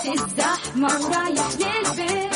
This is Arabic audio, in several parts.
في الزحمة ورايح للبيت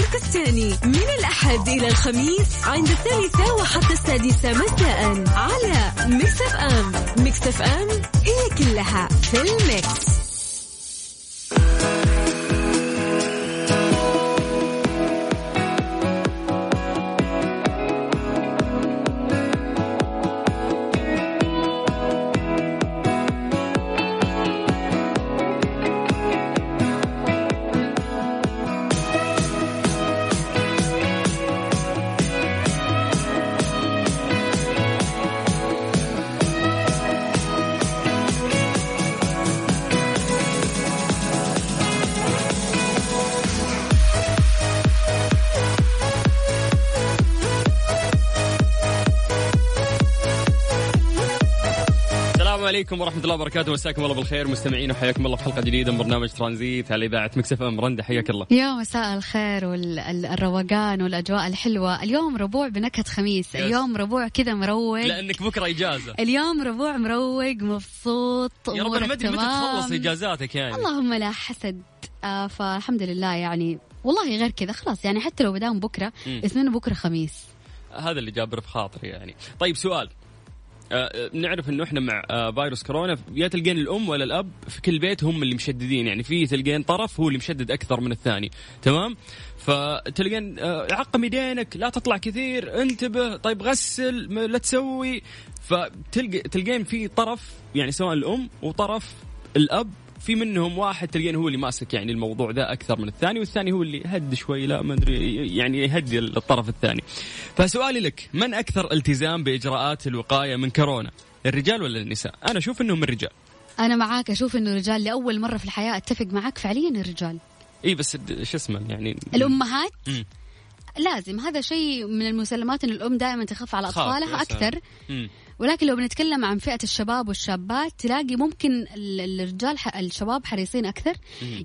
تركستاني من الأحد إلى الخميس عند الثالثة وحتى السادسة مساء على ميكس أف أم. ميكس أف أم هي كلها في ال mix. عليكم ورحمة الله وبركاته. مساكم الله بالخير. مستمعين وحياكم الله في حلقة جديدة من برنامج ترانزيت. على إذاعة مكسف أم. رندة حياك الله. يا مساء الخير والروقان والأجواء الحلوة. اليوم ربوع بنكهة خميس. اليوم ربوع كذا مروق. لأنك بكرة إجازة. اليوم ربوع مروق مبسوط يا رب أنا ما أدري متى. تخلص إجازاتك يعني؟ اللهم لا حسد. آه فالحمد لله يعني والله غير كذا. خلاص يعني حتى لو بدام بكرة مم. اسمنا بكرة خميس. هذا اللي جابر في خاطري يعني. طيب سؤال. نعرف إنه إحنا مع آه، فيروس كورونا. يا تلقين الأم ولا الأب في كل بيت هم اللي مشددين. يعني في تلقين طرف هو اللي مشدد أكثر من الثاني. تمام؟ فتلقين آه، عقم يدينك لا تطلع كثير انتبه طيب غسل لا تسوي. فتلقى تلقين في طرف يعني سواء الأم وطرف الأب في منهم واحد تلقين هو اللي ماسك يعني الموضوع ذا أكثر من الثاني والثاني هو اللي هد شوي لا ما أدري يعني يهدي الطرف الثاني. فسؤالي لك من أكثر التزام بإجراءات الوقاية من كورونا؟ الرجال ولا النساء؟ أنا أشوف إنهم الرجال. أنا معاك أشوف إنه الرجال لأول مرة في الحياة أتفق معاك فعليا الرجال إي بس شو اسمه يعني الأمهات مم. لازم هذا شيء من المسلمات إن الأم دائما تخاف على أطفالها. أكثر مم. ولكن لو بنتكلم عن فئة الشباب والشابات تلاقي ممكن ال- الرجال الشباب حريصين أكثر.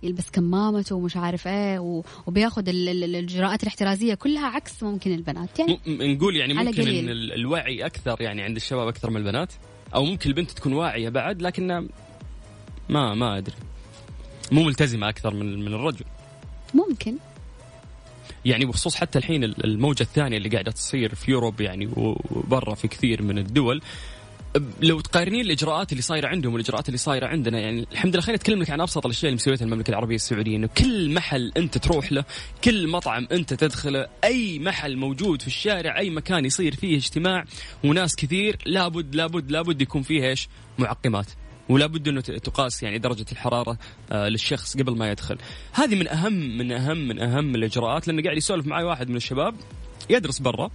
يلبس كمامته ومش عارف إيه وبياخذ ال- ال- الإجراءات الاحترازية كلها عكس ممكن البنات. يعني نقول يعني ممكن ال- الوعي أكثر يعني عند الشباب أكثر من البنات أو ممكن البنت تكون واعية بعد لكن ما ما أدري. مو ملتزمة أكثر من من الرجل. ممكن. يعني بخصوص حتى الحين ال- الموجة الثانية اللي قاعدة تصير في يوروب يعني وبرا في كثير من الدول لو تقارنين الإجراءات اللي صايرة عندهم والإجراءات اللي صايرة عندنا يعني الحمد لله خليني اتكلم لك عن أبسط الأشياء اللي مسويتها المملكة العربية السعودية إنه كل محل أنت تروح له، كل مطعم أنت تدخله، أي محل موجود في الشارع، أي مكان يصير فيه اجتماع وناس كثير لابد لابد لابد يكون فيه إيش؟ معقمات. ولا بد إنه تقاس يعني درجة الحرارة آه للشخص قبل ما يدخل. هذه من أهم من أهم من أهم الإجراءات لأنه قاعد يسولف معي واحد من الشباب يدرس برا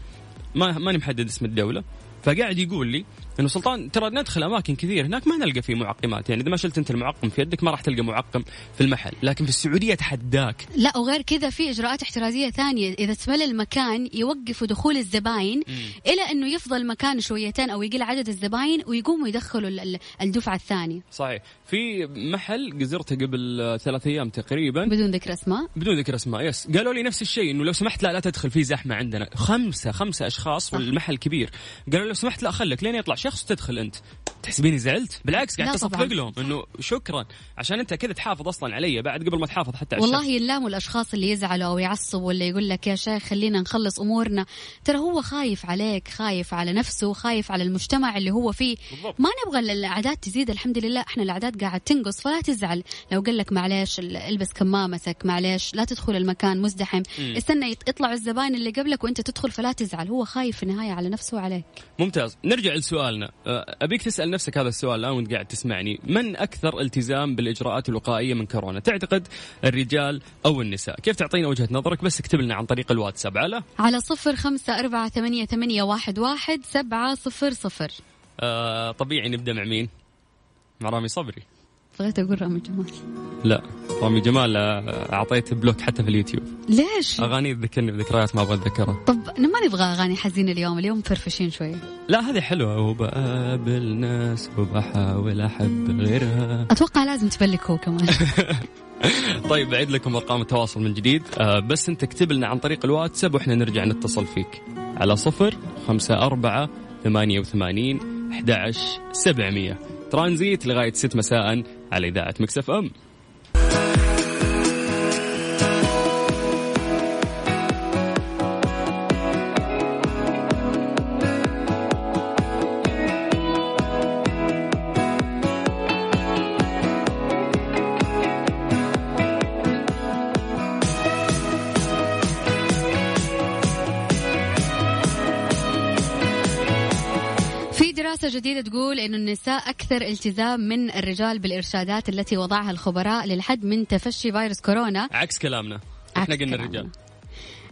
ما ماني محدد اسم الدولة فقاعد يقول لي إنه سلطان ترى ندخل أماكن كثير هناك ما نلقى فيه معقمات. يعني إذا ما شلت أنت المعقم في يدك ما راح تلقى معقم في المحل. لكن في السعودية اتحداك لا وغير كذا في إجراءات احترازية ثانية. إذا تمل المكان يوقفوا دخول الزباين إلى أنه يفضل مكان شويتين أو يقل عدد الزباين ويقوموا يدخلوا ال- ال- الدفعة الثانية. صحيح. في محل زرته قبل ثلاث أيام تقريبا. بدون ذكر أسماء. بدون ذكر أسماء يس. قالوا لي نفس الشيء إنه لو سمحت لا لا تدخل في زحمة عندنا. خمسة خمسة أشخاص والمحل كبير. قالوا لو سمحت لا خليك لين يطلع شخص تدخل انت. تحسبيني زعلت؟ بالعكس قاعد تصفق. لهم إنه شكرا. عشان أنت كذا تحافظ أصلا علي بعد قبل ما تحافظ حتى على. والله يلاموا الأشخاص اللي يزعلوا أو يعصبوا ولا يقول لك يا شيخ خلينا نخلص أمورنا. ترى هو خايف عليك خايف على نفسه خايف على المجتمع اللي هو فيه. بالضبط. ما نبغى الأعداد تزيد الحمد لله. إحنا الأعداد قاعد تنقص فلا تزعل. لو قال لك معليش ال- البس كمامتك معليش لا تدخل المكان مزدحم. مم. استنى يط- يطلعوا الزباين اللي قبلك وأنت تدخل فلا تزعل. هو خايف في النهاية على نفسه وعليك. ممتاز. نرجع لسؤالي سؤالنا. آه، أبيك تسأل نفسك هذا السؤال الآن وأنت قاعد تسمعني. من أكثر التزام بالإجراءات الوقائية من كورونا؟ تعتقد الرجال أو النساء؟ كيف تعطينا وجهة نظرك؟ بس اكتب لنا عن طريق الواتساب. على؟ على صفر خمسة أربعة ثمانية, ثمانية واحد, واحد سبعة صفر صفر. آه طبيعي نبدأ مع مين؟ مع رامي صبري. بغيت أقول رامي جمال. لا رامي جمال آه، اعطيته بلوك حتى في اليوتيوب. ليش؟ أغاني تذكرني بذكريات ما أبغى أتذكرها. طب ما نبغى أغاني حزينة اليوم اليوم مفرفشين شوي. لا هذه حلوة. وبقابل ناس وبحاول أحب غيرها. أتوقع لازم تبلك هو كمان. طيب بعيد لكم أرقام التواصل من جديد. آه بس أنت اكتب لنا عن طريق الواتساب وإحنا نرجع نتصل فيك. على صفر خمسة أربعة ثمانية وثمانين أحد عشر سبعمية. ترانزيت لغاية ست مساء. على إذاعة مكسف أم. جديدة تقول إنه النساء أكثر التزام من الرجال بالإرشادات التي وضعها الخبراء للحد من تفشي فيروس كورونا. عكس كلامنا. إحنا قلنا. الرجال.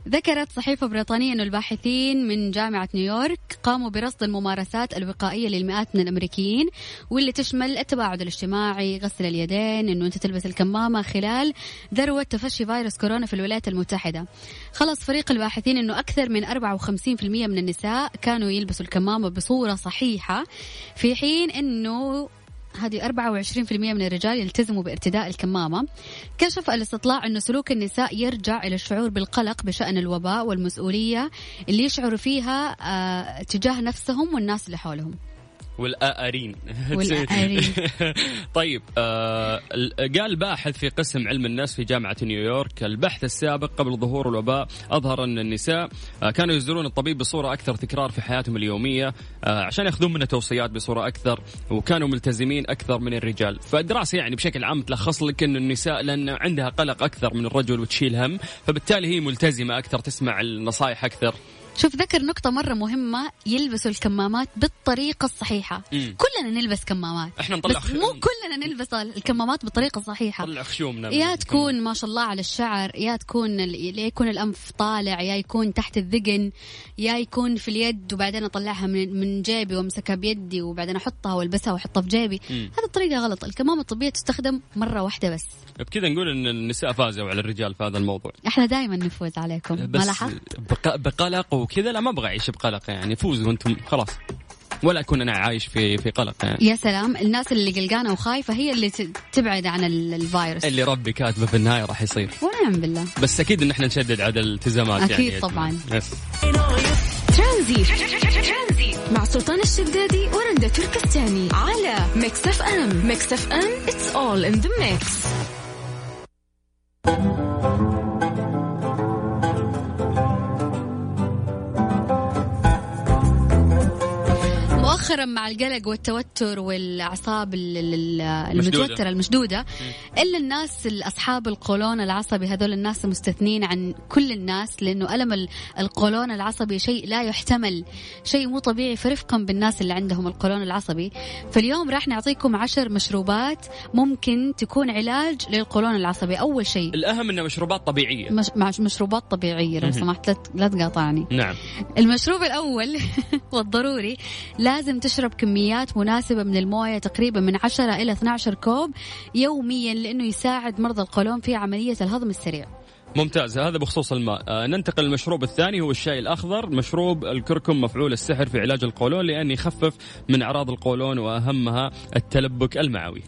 ذكرت صحيفة بريطانية أن الباحثين من جامعة نيويورك قاموا برصد الممارسات الوقائية للمئات من الأمريكيين واللي تشمل التباعد الاجتماعي غسل اليدين أنه أنت تلبس الكمامة خلال ذروة تفشي فيروس كورونا في الولايات المتحدة. خلص فريق الباحثين أنه أكثر من 54% من النساء كانوا يلبسوا الكمامة بصورة صحيحة في حين أنه هذه 24% من الرجال يلتزموا بارتداء الكمامة. كشف الاستطلاع أن سلوك النساء يرجع إلى الشعور بالقلق بشأن الوباء والمسؤولية اللي يشعروا فيها آه تجاه نفسهم والناس اللي حولهم. والآرين. طيب آه ال- قال باحث في قسم علم النفس في جامعة نيويورك البحث السابق قبل ظهور الوباء أظهر أن النساء آه كانوا يزورون الطبيب بصورة أكثر تكرار في حياتهم اليومية آه عشان يأخذون منه توصيات بصورة أكثر وكانوا ملتزمين أكثر من الرجال. فالدراسة يعني بشكل عام تلخص لك أن النساء لأن عندها قلق أكثر من الرجل وتشيل هم فبالتالي هي ملتزمة أكثر تسمع النصائح أكثر. شوف ذكر نقطة مرة مهمة يلبسوا الكمامات بالطريقة الصحيحة. مم. كلنا نلبس كمامات. إحنا نطلع بس مو كلنا نلبس الكمامات بالطريقة الصحيحة. نطلع خشومنا يا تكون ما شاء الله على الشعر يا تكون ال- يا يكون الأنف طالع يا يكون تحت الذقن يا يكون في اليد وبعدين أطلعها من من جيبي وأمسكها بيدي وبعدين أحطها وألبسها وأحطها في جيبي. مم. هذه الطريقة غلط. الكمامة الطبية تستخدم مرة واحدة بس. بكذا نقول إن النساء فازوا على الرجال في هذا الموضوع. إحنا دائما نفوز عليكم. ما بس لاحظت؟ بق- بقلق وكذا لا ما أبغى أعيش بقلق يعني فوزوا أنتم خلاص. ولا أكون أنا عايش في في قلق يعني. يا سلام الناس اللي قلقانة وخايفة هي اللي ت- تبعد عن ال- الفيروس. اللي ربي كاتبه في النهاية راح يصير. ونعم بالله. بس أكيد إن إحنا نشدد على الالتزامات أكيد يعني طبعاً. yes. ترانزيت. مع سلطان الشدادي ورندا تركستاني على Mix FM. Mix FM it's all in the mix. مؤخرا مع القلق والتوتر والأعصاب. المتوترة المشدودة إلا الناس اصحاب القولون العصبي هذول الناس مستثنين عن كل الناس لأنه ألم ال- القولون العصبي شيء لا يحتمل شيء مو طبيعي فرفقا بالناس اللي عندهم القولون العصبي. فاليوم راح نعطيكم عشر مشروبات ممكن تكون علاج للقولون العصبي. أول شيء الأهم انها مشروبات طبيعية. مش مشروبات طبيعية لو سمحت لا تقاطعني. نعم. المشروب الأول والضروري لازم تشرب كميات مناسبة من الموية تقريبا من 10 إلى 12 كوب يوميا لأنه يساعد مرضى القولون في عملية الهضم السريع. ممتاز هذا بخصوص الماء. آه ننتقل للمشروب الثاني هو الشاي الأخضر. مشروب الكركم مفعول السحر في علاج القولون لأن يخفف من أعراض القولون وأهمها التلبك المعوي.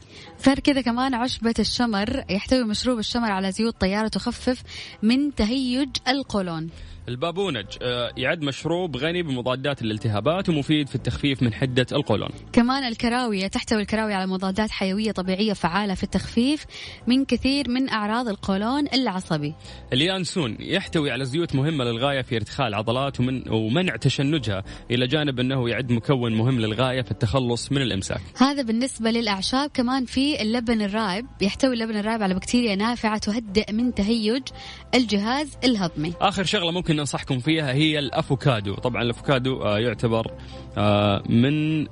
غير كذا كمان عشبة الشمر. يحتوي مشروب الشمر على زيوت طيارة تخفف من تهيج القولون. البابونج آه يعد مشروب غني بمضادات الالتهابات ومفيد في التخفيف من حدة القولون. كمان الكراوية تحتوي الكراوية على مضادات حيوية طبيعية فعالة في التخفيف من كثير من أعراض القولون العصبي. اليانسون يحتوي على زيوت مهمة للغاية في ارتخاء العضلات ومن ومنع تشنجها إلى جانب أنه يعد مكون مهم للغاية في التخلص من الإمساك. هذا بالنسبة للأعشاب. كمان في اللبن الرايب يحتوي اللبن الرايب على بكتيريا نافعة تهدئ من تهيج الجهاز الهضمي. آخر شغلة ممكن ننصحكم فيها هي الأفوكادو. طبعا الأفوكادو آه، يعتبر آه، من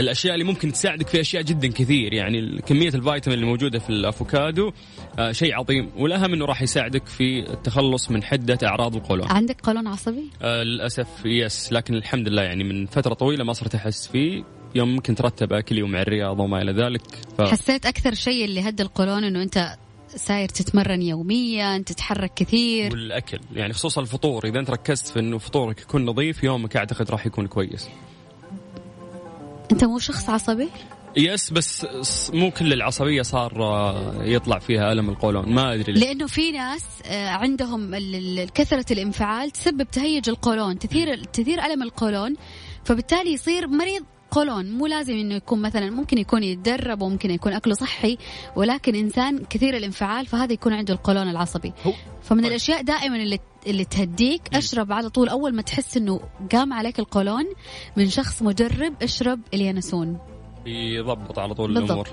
الأشياء اللي ممكن تساعدك في أشياء جدا كثير. يعني كمية الفيتامين اللي موجودة في الأفوكادو آه، شيء عظيم. والأهم إنه راح يساعدك في التخلص من حدة أعراض القولون. عندك قولون عصبي؟ آه للأسف يس لكن الحمد لله يعني من فترة طويلة ما صرت أحس فيه. يوم ممكن ترتب أكلي ومع الرياضه وما إلى ذلك ف... حسيت أكثر شيء اللي هدى القولون إنه أنت ساير تتمرن يوميا تتحرك كثير. والأكل يعني خصوصا الفطور إذا أنت ركزت في إنه فطورك يكون نظيف يومك أعتقد راح يكون كويس. أنت مو شخص عصبي؟ يس بس مو كل العصبية صار آه، يطلع فيها ألم القولون ما أدري ليش. لأنه في ناس آه، عندهم كثرة الانفعال تسبب تهيج القولون تثير تثير ألم القولون فبالتالي يصير مريض قولون مو لازم إنه يكون مثلا ممكن يكون يتدرب وممكن يكون أكله صحي ولكن إنسان كثير الانفعال فهذا يكون عنده القولون العصبي فمن طيب. الأشياء دائما اللي اللي تهديك أشرب على طول أول ما تحس إنه قام عليك القولون من شخص مجرب اشرب اليانسون يضبط على طول بالضبط. الأمور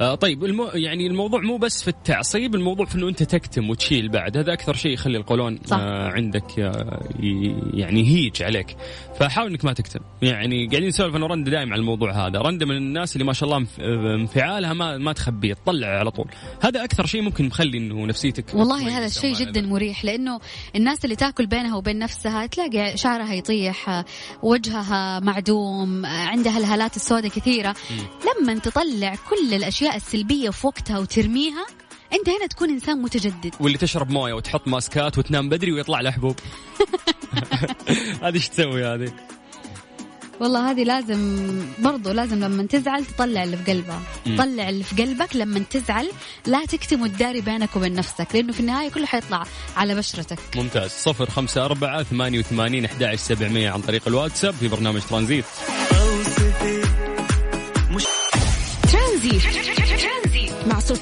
آه طيب المو يعني الموضوع مو بس في التعصيب الموضوع في إنه أنت تكتم وتشيل بعد. هذا أكثر شيء يخلي القولون صح. آه عندك آه يعني يهيج عليك. فحاول إنك ما تكتم. يعني قاعدين نسولف أنا ورندا دائما على الموضوع هذا. رندا من الناس اللي ما شاء الله آه، انفعالها ما ما تخبيه تطلع على طول. هذا أكثر شيء ممكن مخلي إنه نفسيتك والله هذا الشيء جدا ذلك. مريح لأنه الناس اللي تأكل بينها وبين نفسها تلاقي شعرها يطيح وجهها معدوم عندها الهالات السوداء كثيرة. لما تطلع كل الأشياء السلبية في وقتها وترميها أنت هنا تكون إنسان متجدد. واللي تشرب موية وتحط ماسكات وتنام بدري ويطلع له حبوب. هذه إيش تسوي هذه؟ والله هذه لازم برضو لازم لما تزعل تطلع اللي في قلبها. مم. طلع اللي في قلبك لما تزعل لا تكتم وتداري بينك وبين نفسك لأنه في النهاية كله حيطلع على بشرتك. ممتاز. صفر خمسة أربعة ثمانية وثمانين أحد عن طريق الواتساب في برنامج ترانزيت.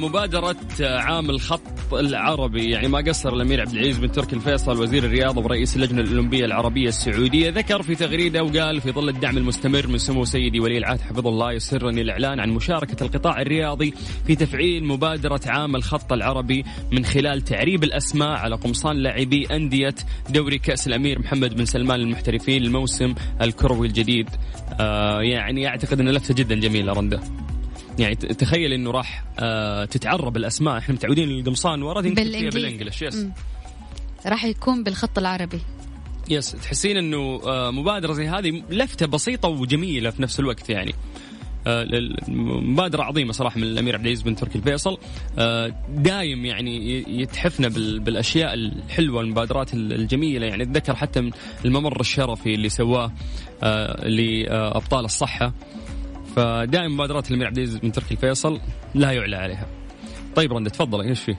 مبادرة عام الخط العربي يعني ما قصر الأمير عبد العزيز بن تركي الفيصل وزير الرياضة ورئيس اللجنة الأولمبية العربية السعودية. ذكر في تغريدة وقال في ظل الدعم المستمر من سمو سيدي ولي العهد حفظه الله يسرني الإعلان عن مشاركة القطاع الرياضي في تفعيل مبادرة عام الخط العربي من خلال تعريب الأسماء على قمصان لاعبي أندية دوري كأس الأمير محمد بن سلمان للمحترفين الموسم الكروي الجديد. آه يعني أعتقد أن لفتة جدا جميلة رندا. يعني تخيل إنه راح آه تتعرب الأسماء. إحنا متعودين القمصان ورا بالإنجليزي. بالانجلش يس. راح يكون بالخط العربي. يس تحسين إنه آه مبادرة زي هذه لفتة بسيطة وجميلة في نفس الوقت يعني. آه، مبادرة عظيمة صراحة من الأمير عبد العزيز بن تركي الفيصل. دايم يعني يتحفنا بال- بالأشياء الحلوة المبادرات ال- الجميلة. يعني أتذكر حتى الممر الشرفي اللي سواه لأبطال الصحة. فدائما مبادرات الأمير عبد العزيز بن تركي الفيصل لا يعلى عليها طيب رندا تفضلي إيش فيه؟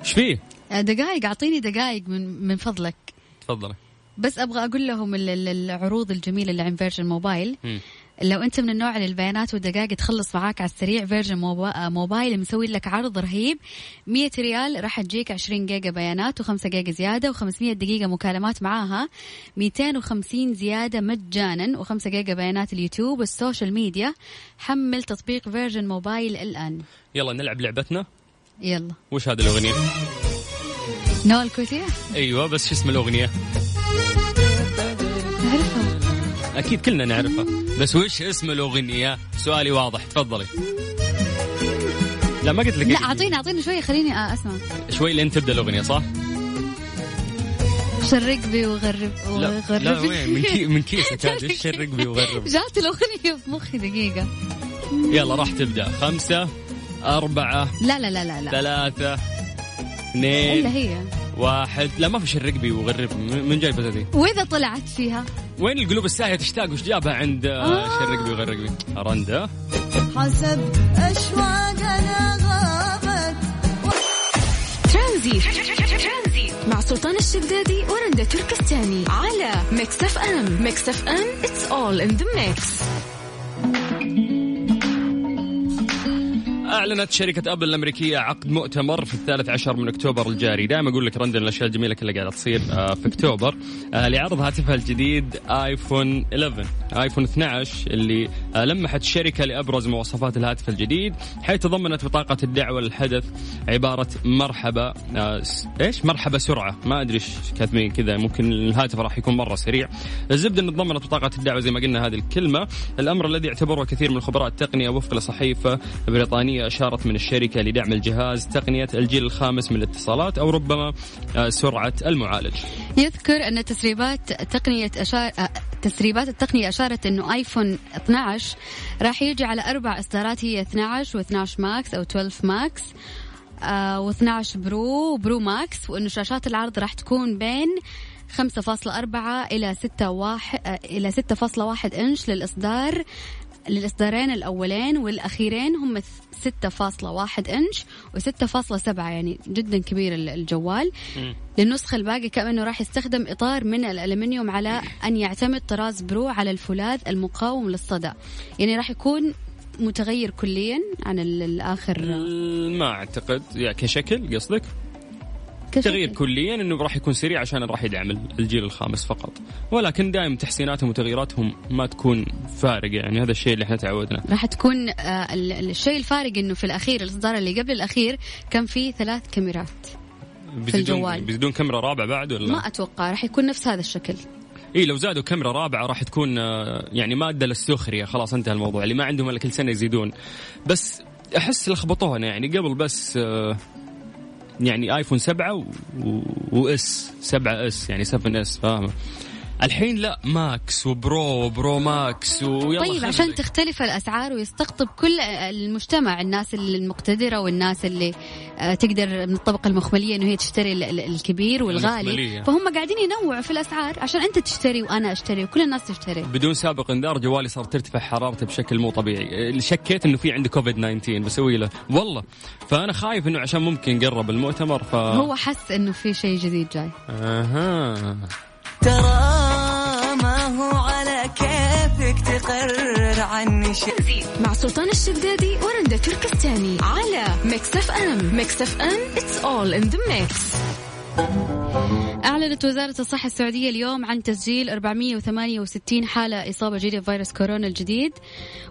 إيش فيه؟ آه، دقائق أعطيني دقائق من من فضلك تفضلي بس أبغى أقول لهم ال- ال- العروض الجميلة اللي عند Virgin Mobile مم. لو أنت من النوع اللي البيانات والدقائق تخلص معاك على السريع Virgin آه، موبايل مسوي لك عرض رهيب. 100 ريال راح تجيك 20 جيجا بيانات و5 جيجا زيادة و500 دقيقة مكالمات معاها. 250 زيادة مجانا و5 جيجا بيانات ال YouTube وال social media. حمل تطبيق Virgin Mobile الآن. يلا نلعب لعبتنا. يلا. وش هذه الأغنية؟ نوال الكويتية؟ أيوه بس شو اسم الأغنية؟ تعرفها أكيد كلنا نعرفها. بس وش اسم الأغنية؟ سؤالي واضح تفضلي. لا ما قلت لك لا اعطيني أعطيني شوية خليني أسمع. شوي لين تبدأ الأغنية صح؟ شرقبي وغرب لا, وغرب لا وين من, كي من كيسك هذا إيش الرقبي وغرب؟ جات الأغنية في مخي دقيقة. يلا راح تبدأ. خمسة أربعة لا لا لا لا لا. ثلاثة إلا اثنين هي. واحد. لا ما في شرقبي وغرب. من من جايبة ذي وإذا طلعت فيها؟ وين القلوب الساهية تشتاق؟ وش جابها عند آه. آه. شرقبي وغرقبي رندا حسب أشواقنا غابت. ترانزيت. مع سلطان الشدادي ورندا تركستاني. على Mix FM. Mix FM it's all in the mix. أعلنت شركة Apple الأمريكية عقد مؤتمر في الثالث عشر من أكتوبر الجاري. دائما أقول لك رندا إن الأشياء الجميلة كلها قاعدة تصير آه، في أكتوبر. آه، لعرض هاتفها الجديد iPhone 11 آيفون 12 اللي آه، لمحت الشركة لأبرز مواصفات الهاتف الجديد حيث تضمنت بطاقة الدعوة للحدث عبارة مرحبا إيش؟ مرحبا سرعة. ما أدري إيش كاتبين كذا. ممكن الهاتف راح يكون مرة سريع. الزبدة أن تضمنت بطاقة الدعوة زي ما قلنا هذه الكلمة. الأمر الذي يعتبره كثير من خبراء التقنية وفق لصحيفة بريطانية. أشارت من الشركة لدعم الجهاز تقنية الجيل الخامس من الاتصالات أو ربما آه، سرعة المعالج. يذكر أن تسريبات تقنية أشار آه، تسريبات التقنية أشارت أنه iPhone 12 راح يجي على أربع إصدارات هي 12 و12 Max أو 12 Max آه و12 Pro و Pro Max وأنه شاشات العرض راح تكون بين 5.4 إلى 6 واحد آه، إلى 6.1 إنش للإصدار للإصدارين الأولين والأخيرين هم 6.1 إنش و6.7 يعني جدا كبير ال- الجوال. للنسخة الباقي كأنه راح يستخدم إطار من الألمنيوم على أن يعتمد طراز برو على الفولاذ المقاوم للصدى. يعني راح يكون متغير كليا عن ال- الآخر. ما أعتقد. يعني كشكل قصدك. تغيير كليا إنه راح يكون سريع عشان راح يدعم الجيل الخامس فقط. ولكن دائما تحسيناتهم وتغييراتهم ما تكون فارقة. يعني هذا الشيء اللي إحنا تعودنا راح تكون آه، ال- ال- الشيء الفارق إنه في الأخير الإصدار اللي قبل الأخير كان فيه ثلاث كاميرات بيزيدون الجوال. بيزيدون كاميرا رابعة بعد ولا؟ ما أتوقع راح يكون نفس هذا الشكل. اي لو زادوا كاميرا رابعة راح تكون آه، يعني مادة للسخرية. خلاص انتهى الموضوع. اللي ما عندهم إلا كل سنة يزيدون. بس أحس لخبطونا. يعني قبل بس آه، يعني iPhone 7 و... و... و S 7 S يعني 7 S فاهمة؟ الحين لا Max و Pro و Pro Max ويلا طيب عشان لك. تختلف الأسعار ويستقطب كل المجتمع الناس المقتدرة والناس اللي آه، تقدر من الطبقة المخملية إنه هي تشتري ال- ال- الكبير والغالي المخملية. فهم قاعدين ينوعوا في الأسعار عشان أنت تشتري وأنا أشتري وكل الناس تشتري. بدون سابق انذار جوالي صار ترتفع حرارته بشكل مو طبيعي. شكيت إنه في عندي كوفيد 19 بسوي له. والله. فأنا خايف إنه عشان ممكن قرب المؤتمر ف هو حس إنه في شيء جديد جاي. أها. ترى ما هو على كيفك تقرر عني شيء مع سلطان الشدادي ورندا تركستاني على Mix FM. Mix FM it's all in the mix. أعلنت وزارة الصحة السعودية اليوم عن تسجيل 468 حالة إصابة جديدة بفيروس كورونا الجديد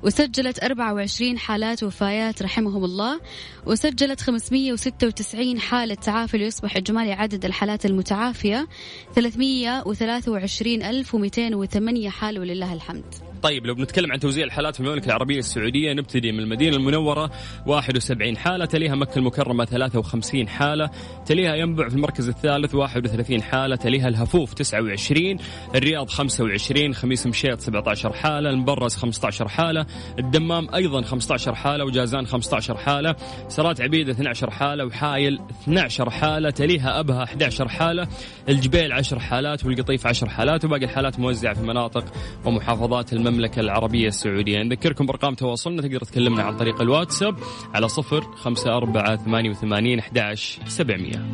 وسجلت 24 حالات وفايات رحمهم الله وسجلت 596 حالة تعافي ليصبح إجمالي عدد الحالات المتعافية 321208 حالة ولله الحمد. طيب لو بنتكلم عن توزيع الحالات في المملكة العربية السعودية نبتدي من المدينة المنورة 71 حالة تليها مكة المكرمة 53 حالة تليها ينبع في المركز الثالث 31 حالة تليها الهفوف 29 الرياض 25 خميس مشيط 17 حالة المبرز 15 حالة الدمام أيضا 15 حالة وجازان 15 حالة سرات عبيد 12 حالة وحايل 12 حالة تليها أبها 11 حالة الجبيل 10 حالات والقطيف 10 حالات وباقي الحالات موزعة في مناطق ومحافظات المملكة. العربية السعودية. نذكركم بأرقام تواصلنا تقدر تكلمنا عن طريق الواتساب على صفر خمسة أربعة ثمانية وثمانين أحداش سبعمية.